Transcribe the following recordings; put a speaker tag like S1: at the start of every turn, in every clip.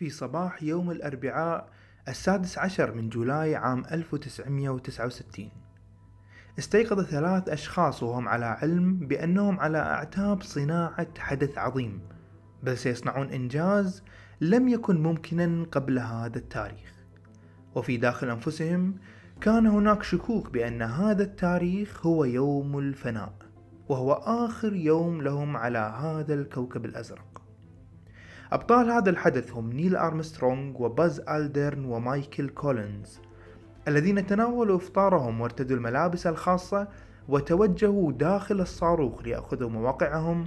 S1: في صباح يوم الأربعاء السادس عشر من جولاي عام 1969 استيقظ ثلاث أشخاص وهم على علم بأنهم على أعتاب صناعة حدث عظيم بل سيصنعون إنجاز لم يكن ممكنا قبل هذا التاريخ. وفي داخل أنفسهم كان هناك شكوك بأن هذا التاريخ هو يوم الفناء وهو آخر يوم لهم على هذا الكوكب الأزرق. أبطال هذا الحدث هم نيل أرمسترونغ وباز ألدرن ومايكل كولينز الذين تناولوا إفطارهم وارتدوا الملابس الخاصة وتوجهوا داخل الصاروخ ليأخذوا مواقعهم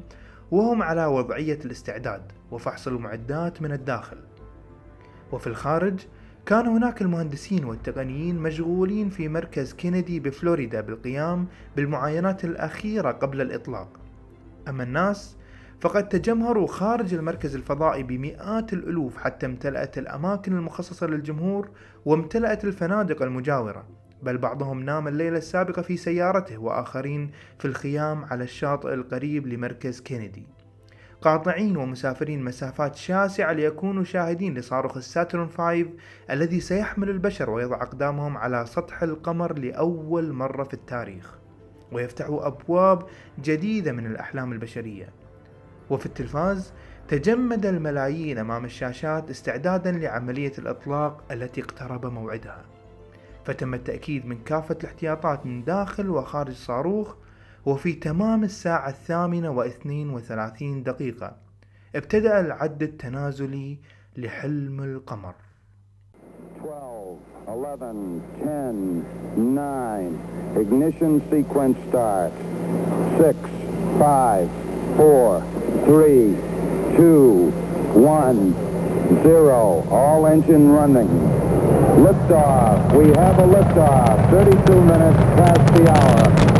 S1: وهم على وضعية الاستعداد وفحص المعدات من الداخل. وفي الخارج كان هناك المهندسين والتقنيين مشغولين في مركز كينيدي بفلوريدا بالقيام بالمعاينات الأخيرة قبل الإطلاق. أما الناس فقد تجمهروا خارج المركز الفضائي بمئات الألوف حتى امتلأت الأماكن المخصصة للجمهور وامتلأت الفنادق المجاورة بل بعضهم نام الليلة السابقة في سيارته وآخرين في الخيام على الشاطئ القريب لمركز كينيدي. قاطعين ومسافرين مسافات شاسعة ليكونوا شاهدين لصاروخ الساترون 5 الذي سيحمل البشر ويضع أقدامهم على سطح القمر لأول مرة في التاريخ. ويفتح أبواب جديدة من الأحلام البشرية. وفي التلفاز تجمد الملايين أمام الشاشات استعدادا لعملية الإطلاق التي اقترب موعدها. فتم التأكيد من كافة الاحتياطات من داخل وخارج الصاروخ وفي تمام الساعة الثامنة واثنين وثلاثين دقيقة ابتدأ العد التنازلي لحلم القمر.
S2: 12, 11, 10, 9, ignition sequence start. 6, 5, 4, three, two, one, zero. All engine running. Liftoff. We have a liftoff. 32 minutes past the hour.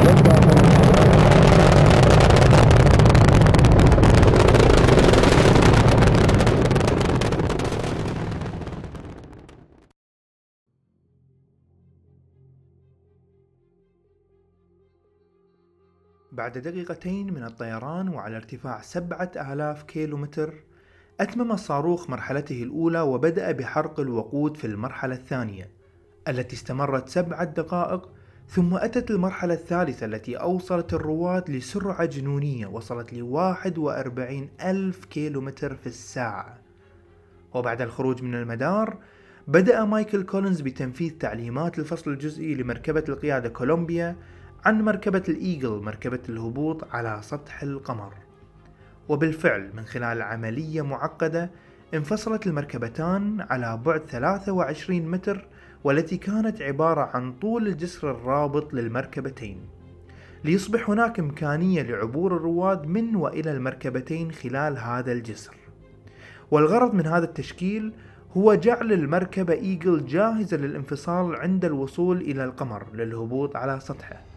S1: بعد دقيقتين من الطيران وعلى ارتفاع سبعة آلاف كيلو متر أتمم الصاروخ مرحلته الأولى وبدأ بحرق الوقود في المرحلة الثانية التي استمرت سبعة دقائق ثم أتت المرحلة الثالثة التي أوصلت الرواد لسرعة جنونية وصلت لواحد وأربعين ألف كيلو متر في الساعة. وبعد الخروج من المدار بدأ مايكل كولينز بتنفيذ تعليمات الفصل الجزئي لمركبة القيادة كولومبيا عن مركبة الإيجل مركبة الهبوط على سطح القمر. وبالفعل من خلال عملية معقدة انفصلت المركبتان على بعد 23 متر والتي كانت عبارة عن طول الجسر الرابط للمركبتين. ليصبح هناك إمكانية لعبور الرواد من وإلى المركبتين خلال هذا الجسر. والغرض من هذا التشكيل هو جعل المركبة إيجل جاهزة للانفصال عند الوصول إلى القمر للهبوط على سطحه.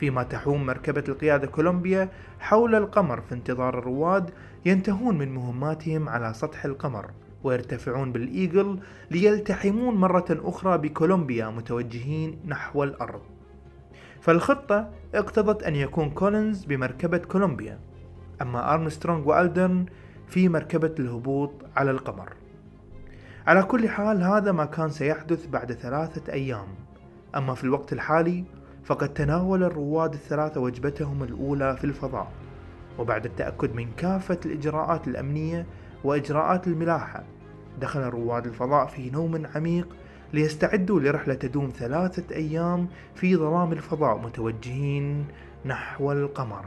S1: فيما تحوم مركبة القيادة كولومبيا حول القمر في انتظار الرواد ينتهون من مهماتهم على سطح القمر ويرتفعون بالإيجل ليلتحمون مرة أخرى بكولومبيا متوجهين نحو الأرض. فالخطة اقتضت أن يكون كولينز بمركبة كولومبيا أما أرمسترونغ وألدرن في مركبة الهبوط على القمر. على كل حال هذا ما كان سيحدث بعد ثلاثة أيام. أما في الوقت الحالي فقد تناول الرواد الثلاثة وجبتهم الأولى في الفضاء وبعد التأكد من كافة الإجراءات الأمنية وإجراءات الملاحة دخل رواد الفضاء في نوم عميق ليستعدوا لرحلة تدوم ثلاثة أيام في ظلام الفضاء متوجهين نحو القمر.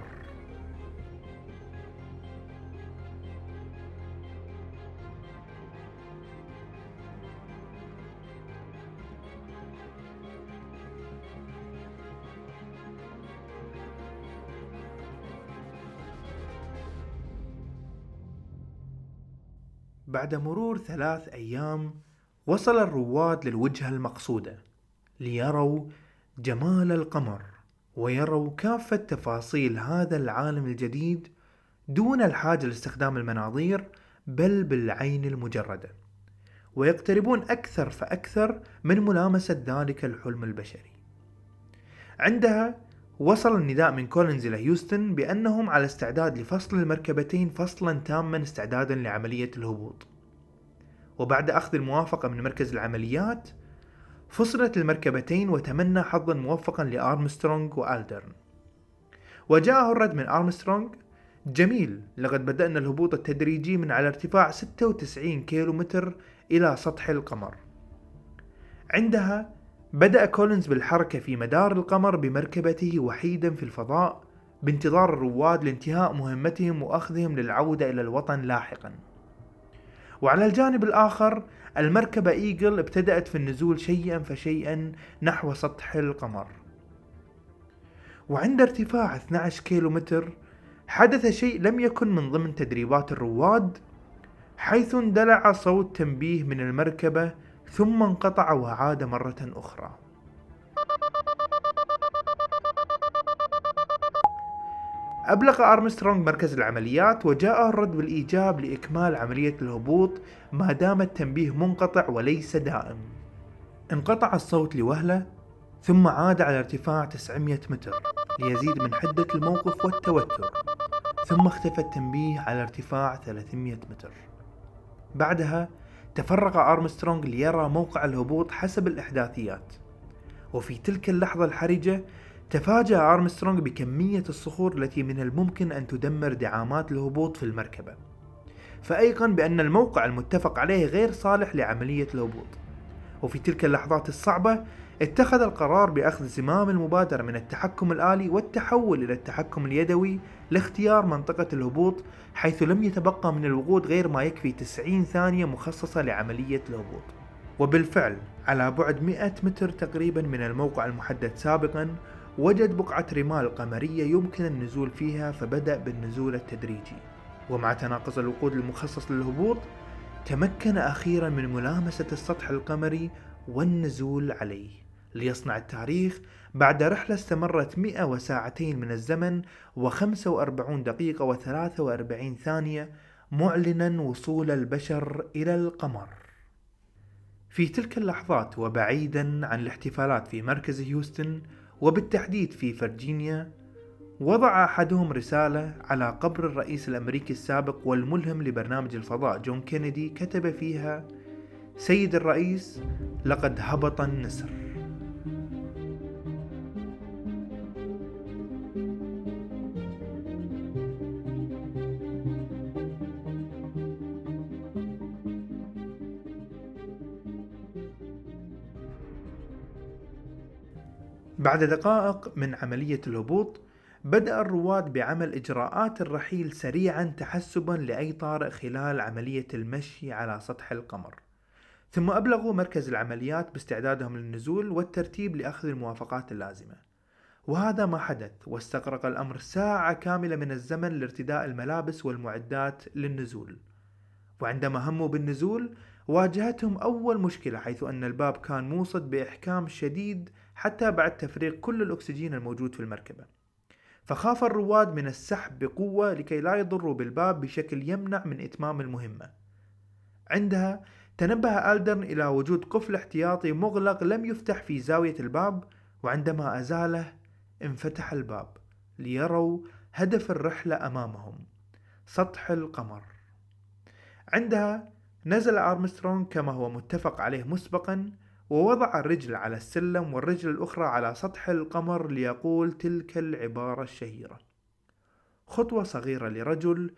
S1: بعد مرور ثلاث أيام وصل الرواد للوجهة المقصودة ليروا جمال القمر ويروا كافة تفاصيل هذا العالم الجديد دون الحاجة لاستخدام المناظير بل بالعين المجردة ويقتربون أكثر فأكثر من ملامسة ذلك الحلم البشري. عندها وصل النداء من كولينز إلى هيوستن بأنهم على استعداد لفصل المركبتين فصلا تاما استعدادا لعملية الهبوط. وبعد أخذ الموافقة من مركز العمليات فصلت المركبتين وتمنى حظا موفقا لأرمسترونغ وألدرن. وجاءه الرد من أرمسترونغ جميل لقد بدأنا الهبوط التدريجي من على ارتفاع 96 كيلومتر إلى سطح القمر. عندها بدأ كولينز بالحركة في مدار القمر بمركبته وحيدا في الفضاء بانتظار الرواد لانتهاء مهمتهم وأخذهم للعودة إلى الوطن لاحقا. وعلى الجانب الآخر المركبة إيجل ابتدأت في النزول شيئا فشيئا نحو سطح القمر. وعند ارتفاع 12 كيلو متر حدث شيء لم يكن من ضمن تدريبات الرواد حيث اندلع صوت تنبيه من المركبة ثم انقطع وعاد مرة أخرى. أبلغ أرمسترونغ مركز العمليات وجاءه الرد بالإيجاب لإكمال عملية الهبوط ما دام التنبيه منقطع وليس دائم. انقطع الصوت لوهلة ثم عاد على ارتفاع 900 متر ليزيد من حدة الموقف والتوتر ثم اختفى التنبيه على ارتفاع 300 متر. بعدها تفرغ أرمسترونغ ليرى موقع الهبوط حسب الإحداثيات. وفي تلك اللحظة الحرجة تفاجأ أرمسترونغ بكمية الصخور التي من الممكن أن تدمر دعامات الهبوط في المركبة فأيقن بأن الموقع المتفق عليه غير صالح لعملية الهبوط. وفي تلك اللحظات الصعبة اتخذ القرار بأخذ زمام المبادرة من التحكم الآلي والتحول إلى التحكم اليدوي لاختيار منطقة الهبوط حيث لم يتبقى من الوقود غير ما يكفي 90 ثانية مخصصة لعملية الهبوط. وبالفعل على بعد 100 متر تقريبا من الموقع المحدد سابقا وجد بقعة رمال قمرية يمكن النزول فيها فبدأ بالنزول التدريجي. ومع تناقص الوقود المخصص للهبوط تمكن أخيرا من ملامسة السطح القمري والنزول عليه. ليصنع التاريخ بعد رحلة استمرت 100 ساعتين من الزمن و45 دقيقة و43 ثانية معلنا وصول البشر إلى القمر. في تلك اللحظات وبعيدا عن الاحتفالات في مركز هيوستن وبالتحديد في فرجينيا وضع أحدهم رسالة على قبر الرئيس الأمريكي السابق والملهم لبرنامج الفضاء جون كينيدي كتب فيها سيد الرئيس لقد هبط النسر. بعد دقائق من عملية الهبوط بدأ الرواد بعمل إجراءات الرحيل سريعا تحسبا لأي طارئ خلال عملية المشي على سطح القمر. ثم أبلغوا مركز العمليات باستعدادهم للنزول والترتيب لأخذ الموافقات اللازمة. وهذا ما حدث واستغرق الأمر ساعة كاملة من الزمن لارتداء الملابس والمعدات للنزول. وعندما هموا بالنزول واجهتهم أول مشكلة حيث أن الباب كان موصد بإحكام شديد حتى بعد تفريغ كل الأكسجين الموجود في المركبة. فخاف الرواد من السحب بقوة لكي لا يضروا بالباب بشكل يمنع من إتمام المهمة. عندها تنبه ألدرن إلى وجود قفل احتياطي مغلق لم يفتح في زاوية الباب وعندما أزاله انفتح الباب ليروا هدف الرحلة أمامهم. سطح القمر. عندها نزل أرمسترونغ كما هو متفق عليه مسبقا ووضع الرجل على السلم والرجل الأخرى على سطح القمر ليقول تلك العبارة الشهيرة. خطوة صغيرة لرجل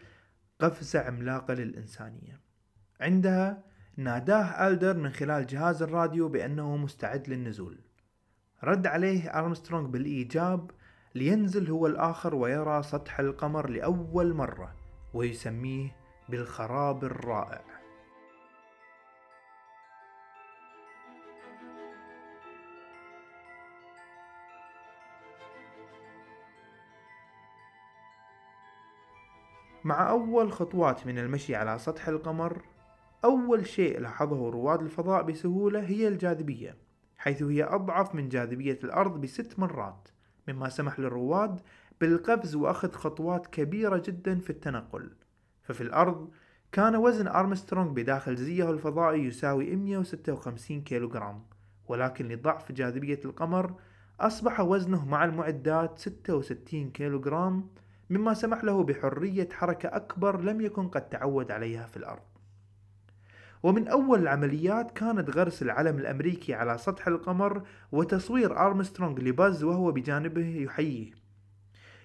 S1: قفزة عملاقة للإنسانية. عندها ناداه ألدر من خلال جهاز الراديو بأنه مستعد للنزول. رد عليه أرمسترونغ بالإيجاب لينزل هو الآخر ويرى سطح القمر لأول مرة ويسميه بالخراب الرائع. مع أول خطوات من المشي على سطح القمر أول شيء لاحظه رواد الفضاء بسهولة هي الجاذبية حيث هي أضعف من جاذبية الأرض بست مرات مما سمح للرواد بالقفز وأخذ خطوات كبيرة جدا في التنقل. ففي الأرض كان وزن أرمسترونغ بداخل زيه الفضائي يساوي 156 كيلوغرام ولكن لضعف جاذبية القمر أصبح وزنه مع المعدات 66 كيلوغرام مما سمح له بحرية حركة أكبر لم يكن قد تعود عليها في الأرض. ومن أول العمليات كانت غرس العلم الأمريكي على سطح القمر وتصوير أرمسترونغ لباز وهو بجانبه يحييه.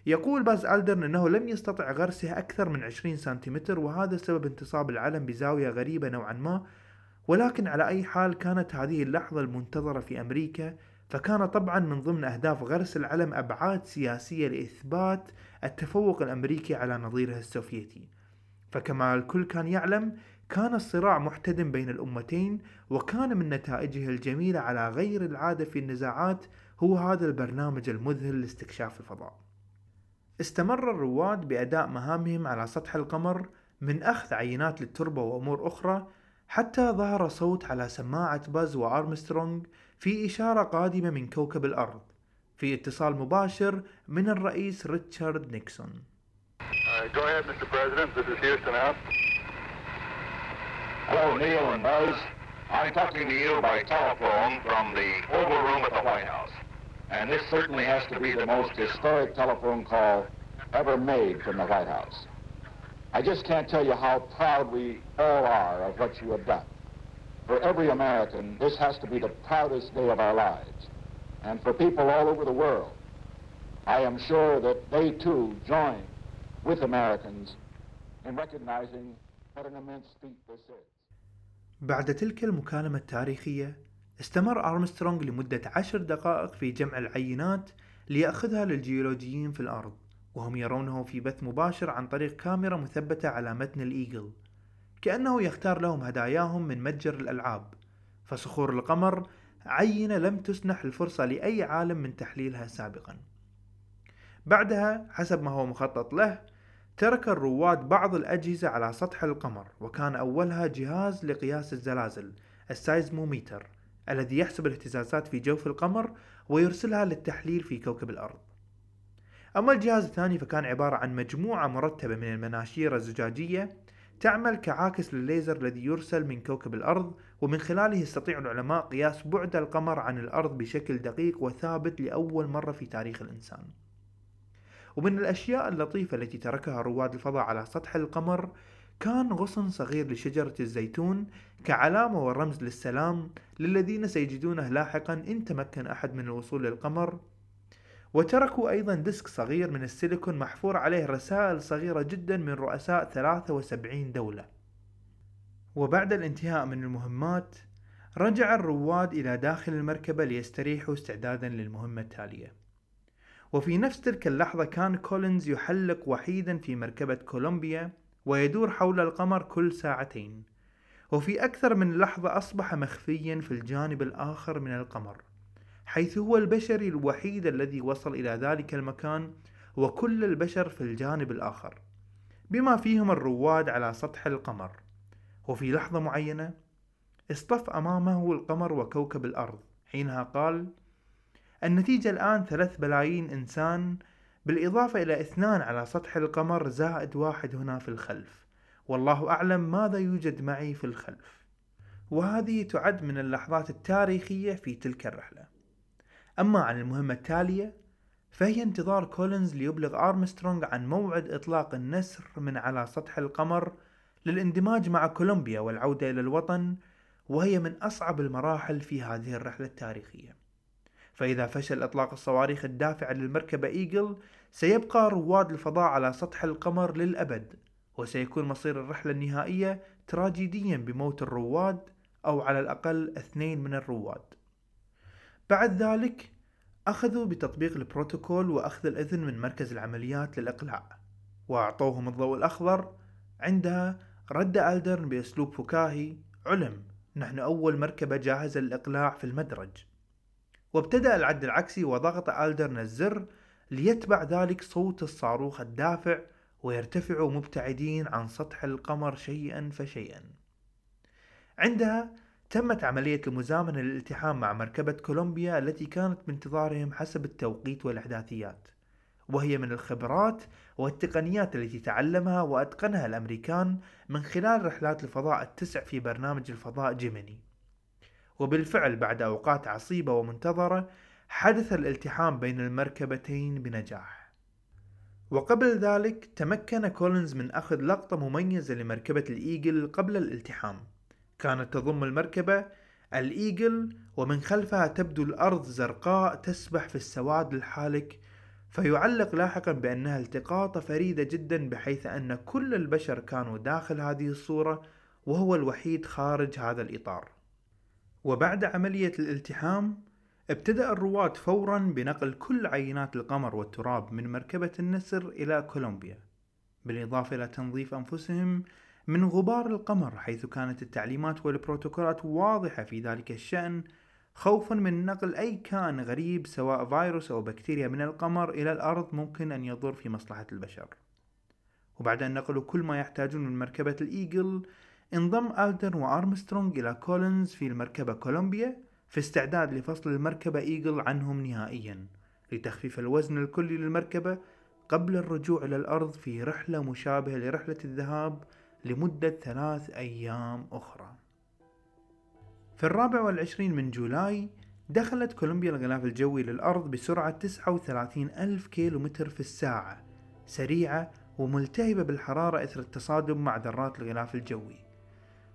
S1: يقول باز ألدرن أنه لم يستطع غرسه أكثر من 20 سنتيمتر وهذا سبب انتصاب العلم بزاوية غريبة نوعا ما. ولكن على أي حال كانت هذه اللحظة المنتظرة في أمريكا فكان طبعا من ضمن أهداف غرس العلم أبعاد سياسية لإثبات التفوق الأمريكي على نظيره السوفيتي. فكما الكل كان يعلم كان الصراع محتدم بين الأمتين وكان من نتائجه الجميلة على غير العادة في النزاعات هو هذا البرنامج المذهل لاستكشاف الفضاء. استمر الرواد بأداء مهامهم على سطح القمر من أخذ عينات للتربة وأمور أخرى حتى ظهر صوت على سماعة باز وأرمسترونغ في إشارة قادمة من كوكب الأرض في اتصال مباشر من الرئيس ريتشارد نيكسون
S3: Uh, go ahead, Mr. President. This is Houston out.
S4: Hello, Neil and Buzz. I'm talking to you by telephone from the Oval Room at the White House. And this certainly has to be the most historic telephone call ever made from the White House. I just can't tell you how proud we all are of what you have done. For every American, this has to be the proudest day of our lives. And for people all over the world, I am sure that they too join with Americans in recognizing what an immense feat this is.
S1: بعد تلك المكالمة التاريخية استمر أرمسترونغ لمدة عشر دقائق في جمع العينات ليأخذها للجيولوجيين في الأرض وهم يرونه في بث مباشر عن طريق كاميرا مثبتة على متن الإيجل كأنه يختار لهم هداياهم من متجر الألعاب. فصخور القمر عينة لم تسنح الفرصة لأي عالم من تحليلها سابقا. بعدها حسب ما هو مخطط له ترك الرواد بعض الأجهزة على سطح القمر وكان أولها جهاز لقياس الزلازل السايزموميتر الذي يحسب الاهتزازات في جوف القمر ويرسلها للتحليل في كوكب الأرض. أما الجهاز الثاني فكان عبارة عن مجموعة مرتبة من المناشير الزجاجية تعمل كعاكس للليزر الذي يرسل من كوكب الأرض ومن خلاله يستطيع العلماء قياس بعد القمر عن الأرض بشكل دقيق وثابت لأول مرة في تاريخ الإنسان. ومن الأشياء اللطيفة التي تركها رواد الفضاء على سطح القمر كان غصن صغير لشجرة الزيتون كعلامة ورمز للسلام للذين سيجدونه لاحقا إن تمكن أحد من الوصول للقمر وتركوا أيضا disk صغير من السيليكون محفور عليه رسائل صغيرة جدا من رؤساء 73 دولة. وبعد الانتهاء من المهمات رجع الرواد إلى داخل المركبة ليستريحوا استعدادا للمهمة التالية. وفي نفس تلك اللحظة كان كولينز يحلق وحيدا في مركبة كولومبيا ويدور حول القمر كل ساعتين. وفي أكثر من لحظة أصبح مخفيا في الجانب الآخر من القمر. حيث هو البشري الوحيد الذي وصل إلى ذلك المكان وكل البشر في الجانب الآخر بما فيهم الرواد على سطح القمر. وفي لحظة معينة اصطف أمامه القمر وكوكب الأرض حينها قال النتيجة الآن ثلاث بلايين إنسان بالإضافة إلى اثنان على سطح القمر زائد واحد هنا في الخلف. والله أعلم ماذا يوجد معي في الخلف. وهذه تعد من اللحظات التاريخية في تلك الرحلة. أما عن المهمة التالية فهي انتظار كولينز ليبلغ أرمسترونغ عن موعد إطلاق النسر من على سطح القمر للاندماج مع كولومبيا والعودة إلى الوطن وهي من أصعب المراحل في هذه الرحلة التاريخية. فإذا فشل إطلاق الصواريخ الدافعة للمركبة إيجل سيبقى رواد الفضاء على سطح القمر للأبد وسيكون مصير الرحلة النهائية تراجيديا بموت الرواد أو على الأقل اثنين من الرواد. بعد ذلك أخذوا بتطبيق البروتوكول وأخذ الإذن من مركز العمليات للإقلاع وأعطوهم الضوء الأخضر عندها رد ألدرن بأسلوب فكاهي علم نحن أول مركبة جاهزة للإقلاع في المدرج. وابتدأ العد العكسي وضغط ألدرن الزر ليتبع ذلك صوت الصاروخ الدافع ويرتفعوا مبتعدين عن سطح القمر شيئا فشيئا. عندها تمت عملية المزامنة للالتحام مع مركبة كولومبيا التي كانت بانتظارهم حسب التوقيت والإحداثيات. وهي من الخبرات والتقنيات التي تعلمها وأتقنها الأمريكان من خلال رحلات الفضاء التسع في برنامج الفضاء جيميني. وبالفعل بعد أوقات عصيبة ومنتظرة حدث الالتحام بين المركبتين بنجاح. وقبل ذلك تمكن كولينز من أخذ لقطة مميزة لمركبة الإيجل قبل الالتحام. كانت تضم المركبة الإيجل ومن خلفها تبدو الأرض زرقاء تسبح في السواد الحالك فيعلق لاحقا بأنها التقاطة فريدة جدا بحيث أن كل البشر كانوا داخل هذه الصورة وهو الوحيد خارج هذا الإطار. وبعد عملية الالتحام ابتدأ الرواد فورا بنقل كل عينات القمر والتراب من مركبة النسر إلى كولومبيا بالإضافة إلى تنظيف أنفسهم من غبار القمر حيث كانت التعليمات والبروتوكولات واضحة في ذلك الشأن خوفا من نقل أي كائن غريب سواء فيروس أو بكتيريا من القمر إلى الأرض ممكن أن يضر في مصلحة البشر. وبعد أن نقلوا كل ما يحتاجون من مركبة الإيجل انضم ألدرن وأرمسترونج إلى كولينز في المركبة كولومبيا في استعداد لفصل المركبة إيجل عنهم نهائيا لتخفيف الوزن الكلي للمركبة قبل الرجوع إلى الأرض في رحلة مشابهة لرحلة الذهاب لمدة ثلاث أيام أخرى. في الرابع والعشرين من July دخلت كولومبيا الغلاف الجوي للأرض بسرعة 39 ألف كيلو متر في الساعة سريعة وملتهبة بالحرارة إثر التصادم مع ذرات الغلاف الجوي.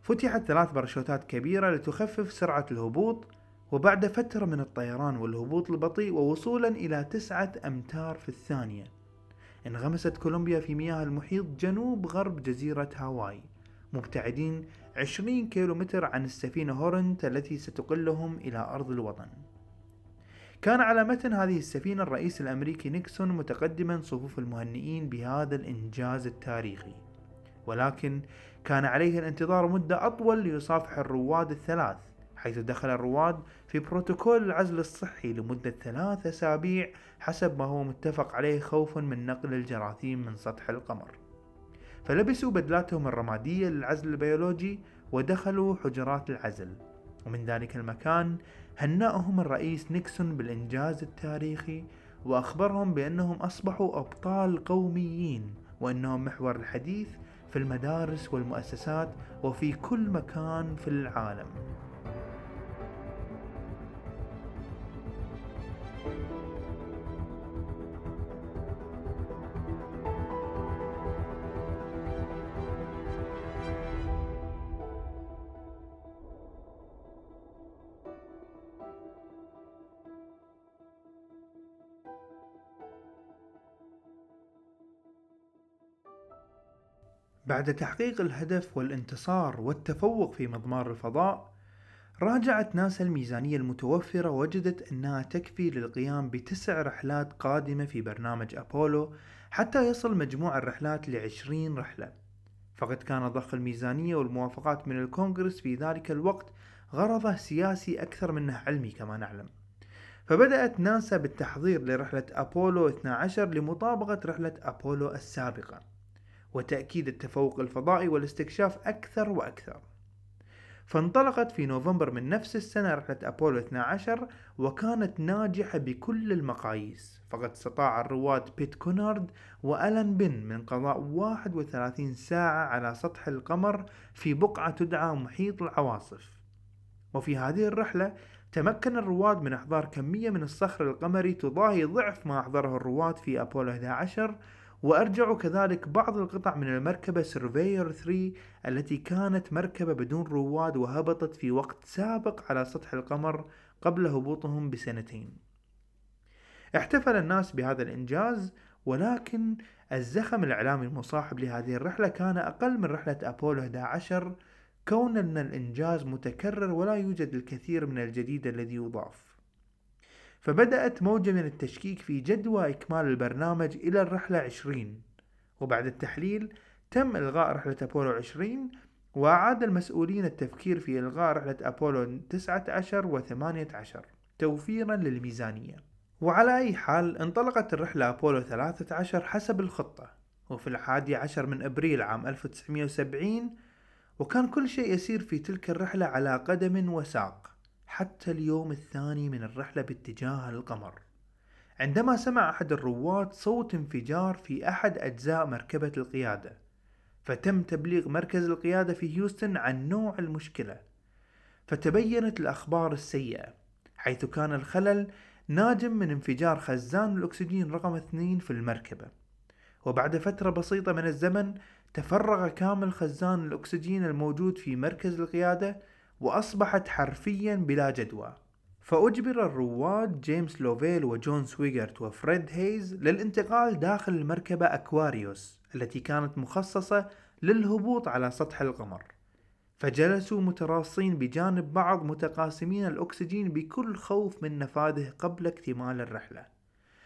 S1: فتحت ثلاث باراشوتات كبيرة لتخفف سرعة الهبوط وبعد فترة من الطيران والهبوط البطيء ووصولا إلى تسعة أمتار في الثانية. انغمست كولومبيا في مياه المحيط جنوب غرب جزيرة هاواي. مبتعدين 20 كيلومتر عن السفينة هورنت التي ستقلهم إلى أرض الوطن. كان على متن هذه السفينة الرئيس الأمريكي نيكسون متقدما صفوف المهنئين بهذا الإنجاز التاريخي. ولكن كان عليه الانتظار مدة أطول ليصافح الرواد الثلاث. حيث دخل الرواد في بروتوكول العزل الصحي لمدة ثلاث أسابيع حسب ما هو متفق عليه خوفا من نقل الجراثيم من سطح القمر. فلبسوا بدلاتهم الرمادية للعزل البيولوجي ودخلوا حجرات العزل. ومن ذلك المكان هنأهم الرئيس نيكسون بالإنجاز التاريخي وأخبرهم بأنهم أصبحوا أبطال قوميين وأنهم محور الحديث في المدارس والمؤسسات وفي كل مكان في العالم. بعد تحقيق الهدف والانتصار والتفوق في مضمار الفضاء راجعت ناسا الميزانية المتوفرة وجدت أنها تكفي للقيام بتسع رحلات قادمة في برنامج أبولو حتى يصل مجموع الرحلات لعشرين رحلة. فقد كان ضخ الميزانية والموافقات من الكونغرس في ذلك الوقت غرضه سياسي أكثر منه علمي كما نعلم. فبدأت ناسا بالتحضير لرحلة أبولو 12 لمطابقة رحلة أبولو السابقة. وتأكيد التفوق الفضائي والاستكشاف أكثر وأكثر. فانطلقت في نوفمبر من نفس السنة رحلة أبولو 12 وكانت ناجحة بكل المقاييس. فقد استطاع الرواد بيت كونارد وألان بن من قضاء 31 ساعة على سطح القمر في بقعة تدعى محيط العواصف. وفي هذه الرحلة تمكن الرواد من إحضار كمية من الصخر القمري تضاهي ضعف ما أحضره الرواد في أبولو 11 وأرجعوا كذلك بعض القطع من المركبة سيرفير 3 التي كانت مركبة بدون رواد وهبطت في وقت سابق على سطح القمر قبل هبوطهم بسنتين. احتفل الناس بهذا الإنجاز ولكن الزخم الإعلامي المصاحب لهذه الرحلة كان أقل من رحلة أبولو 11 كون أن الإنجاز متكرر ولا يوجد الكثير من الجديد الذي يضاف. فبدأت موجة من التشكيك في جدوى إكمال البرنامج إلى الرحلة 20 وبعد التحليل تم إلغاء رحلة أبولو 20 وأعاد المسؤولين التفكير في إلغاء رحلة أبولو 19 و 18 توفيرا للميزانية. وعلى أي حال انطلقت الرحلة أبولو 13 حسب الخطة وفي الحادي عشر من أبريل عام 1970 وكان كل شيء يسير في تلك الرحلة على قدم وساق. حتى اليوم الثاني من الرحلة باتجاه القمر. عندما سمع أحد الرواد صوت انفجار في أحد أجزاء مركبة القيادة فتم تبليغ مركز القيادة في هيوستن عن نوع المشكلة. فتبينت الأخبار السيئة حيث كان الخلل ناجم من انفجار خزان الأكسجين رقم اثنين في المركبة. وبعد فترة بسيطة من الزمن تفرغ كامل خزان الأكسجين الموجود في مركز القيادة وأصبحت حرفيا بلا جدوى. فأجبر الرواد جيمس لوفيل وجون سويغرت وفريد هيز للانتقال داخل المركبة أكواريوس التي كانت مخصصة للهبوط على سطح القمر. فجلسوا متراصين بجانب بعض متقاسمين الأكسجين بكل خوف من نفاده قبل اكتمال الرحلة.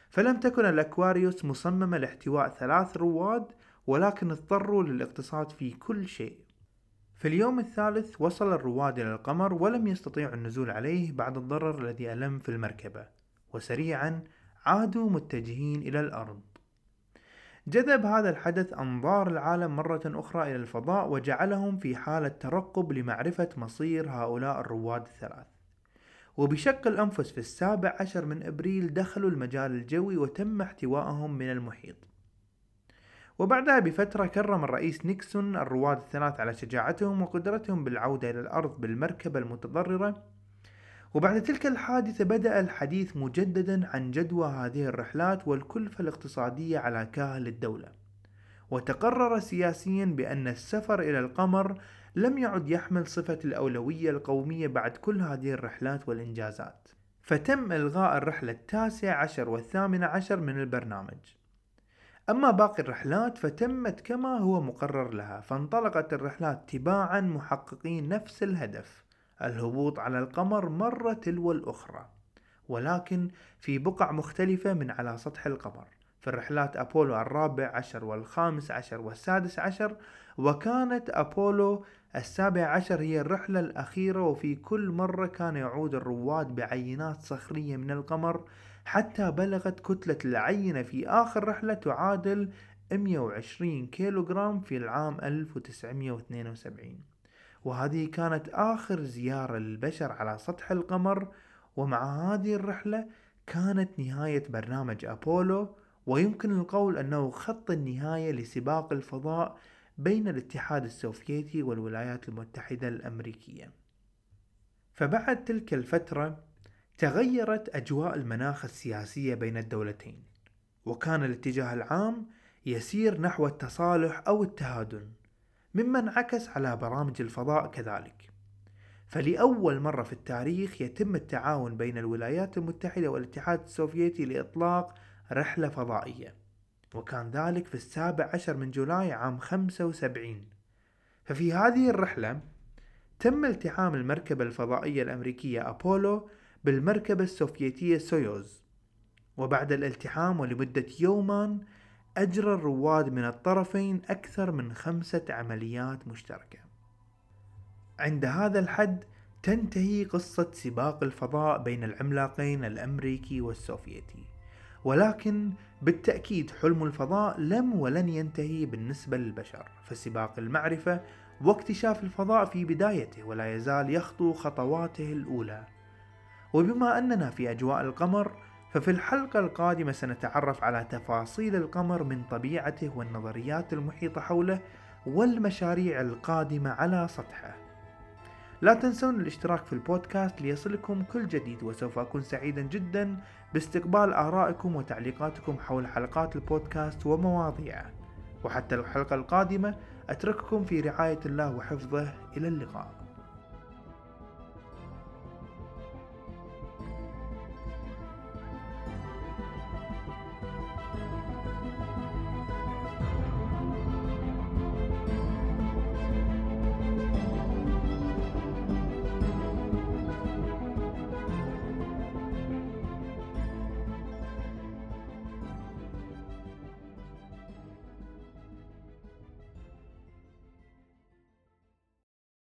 S1: فلم تكن الأكواريوس مصممة لاحتواء ثلاث رواد ولكن اضطروا للاقتصاد في كل شيء. في اليوم الثالث وصل الرواد إلى القمر ولم يستطيعوا النزول عليه بعد الضرر الذي ألم في المركبة وسريعا عادوا متجهين إلى الأرض. جذب هذا الحدث أنظار العالم مرة أخرى إلى الفضاء وجعلهم في حالة ترقب لمعرفة مصير هؤلاء الرواد الثلاث. وبشق الأنفس في السابع عشر من أبريل دخلوا المجال الجوي وتم احتوائهم من المحيط. وبعدها بفترة كرم الرئيس نيكسون الرواد الثلاث على شجاعتهم وقدرتهم بالعودة إلى الأرض بالمركبة المتضررة. وبعد تلك الحادثة بدأ الحديث مجددا عن جدوى هذه الرحلات والكلفة الاقتصادية على كاهل الدولة. وتقرر سياسيا بأن السفر إلى القمر لم يعد يحمل صفة الأولوية القومية بعد كل هذه الرحلات والإنجازات. فتم إلغاء الرحلة التاسع عشر والثامنة عشر من البرنامج. أما باقي الرحلات فتمت كما هو مقرر لها فانطلقت الرحلات تباعا محققين نفس الهدف الهبوط على القمر مرة تلو الأخرى. ولكن في بقع مختلفة من على سطح القمر في الرحلات أبولو الرابع عشر والخامس عشر والسادس عشر وكانت أبولو السابع عشر هي الرحلة الأخيرة وفي كل مرة كان يعود الرواد بعينات صخرية من القمر حتى بلغت كتلة العينة في آخر رحلة تعادل 120 كيلوغرام في العام 1972 وهذه كانت آخر زيارة للبشر على سطح القمر ومع هذه الرحلة كانت نهاية برنامج أبولو ويمكن القول أنه خط النهاية لسباق الفضاء بين الاتحاد السوفيتي والولايات المتحدة الأمريكية. فبعد تلك الفترة تغيرت أجواء المناخ السياسية بين الدولتين وكان الاتجاه العام يسير نحو التصالح أو التهادن مما انعكس على برامج الفضاء كذلك. فلأول مرة في التاريخ يتم التعاون بين الولايات المتحدة والاتحاد السوفيتي لإطلاق رحلة فضائية وكان ذلك في السابع عشر من جولاي عام 75 ففي هذه الرحلة تم التحام المركبة الفضائية الأمريكية أبولو بالمركبة السوفيتية سويوز. وبعد الالتحام ولمدة يومان أجرى الرواد من الطرفين أكثر من خمسة عمليات مشتركة. عند هذا الحد تنتهي قصة سباق الفضاء بين العملاقين الأمريكي والسوفيتي. ولكن بالتأكيد حلم الفضاء لم ولن ينتهي بالنسبة للبشر. فسباق المعرفة واكتشاف الفضاء في بدايته ولا يزال يخطو خطواته الأولى. وبما أننا في أجواء القمر ففي الحلقة القادمة سنتعرف على تفاصيل القمر من طبيعته والنظريات المحيطة حوله والمشاريع القادمة على سطحه. لا تنسون الاشتراك في البودكاست ليصلكم كل جديد وسوف أكون سعيدا جدا باستقبال آرائكم وتعليقاتكم حول حلقات البودكاست ومواضيعه. وحتى الحلقة القادمة أترككم في رعاية الله وحفظه. إلى اللقاء.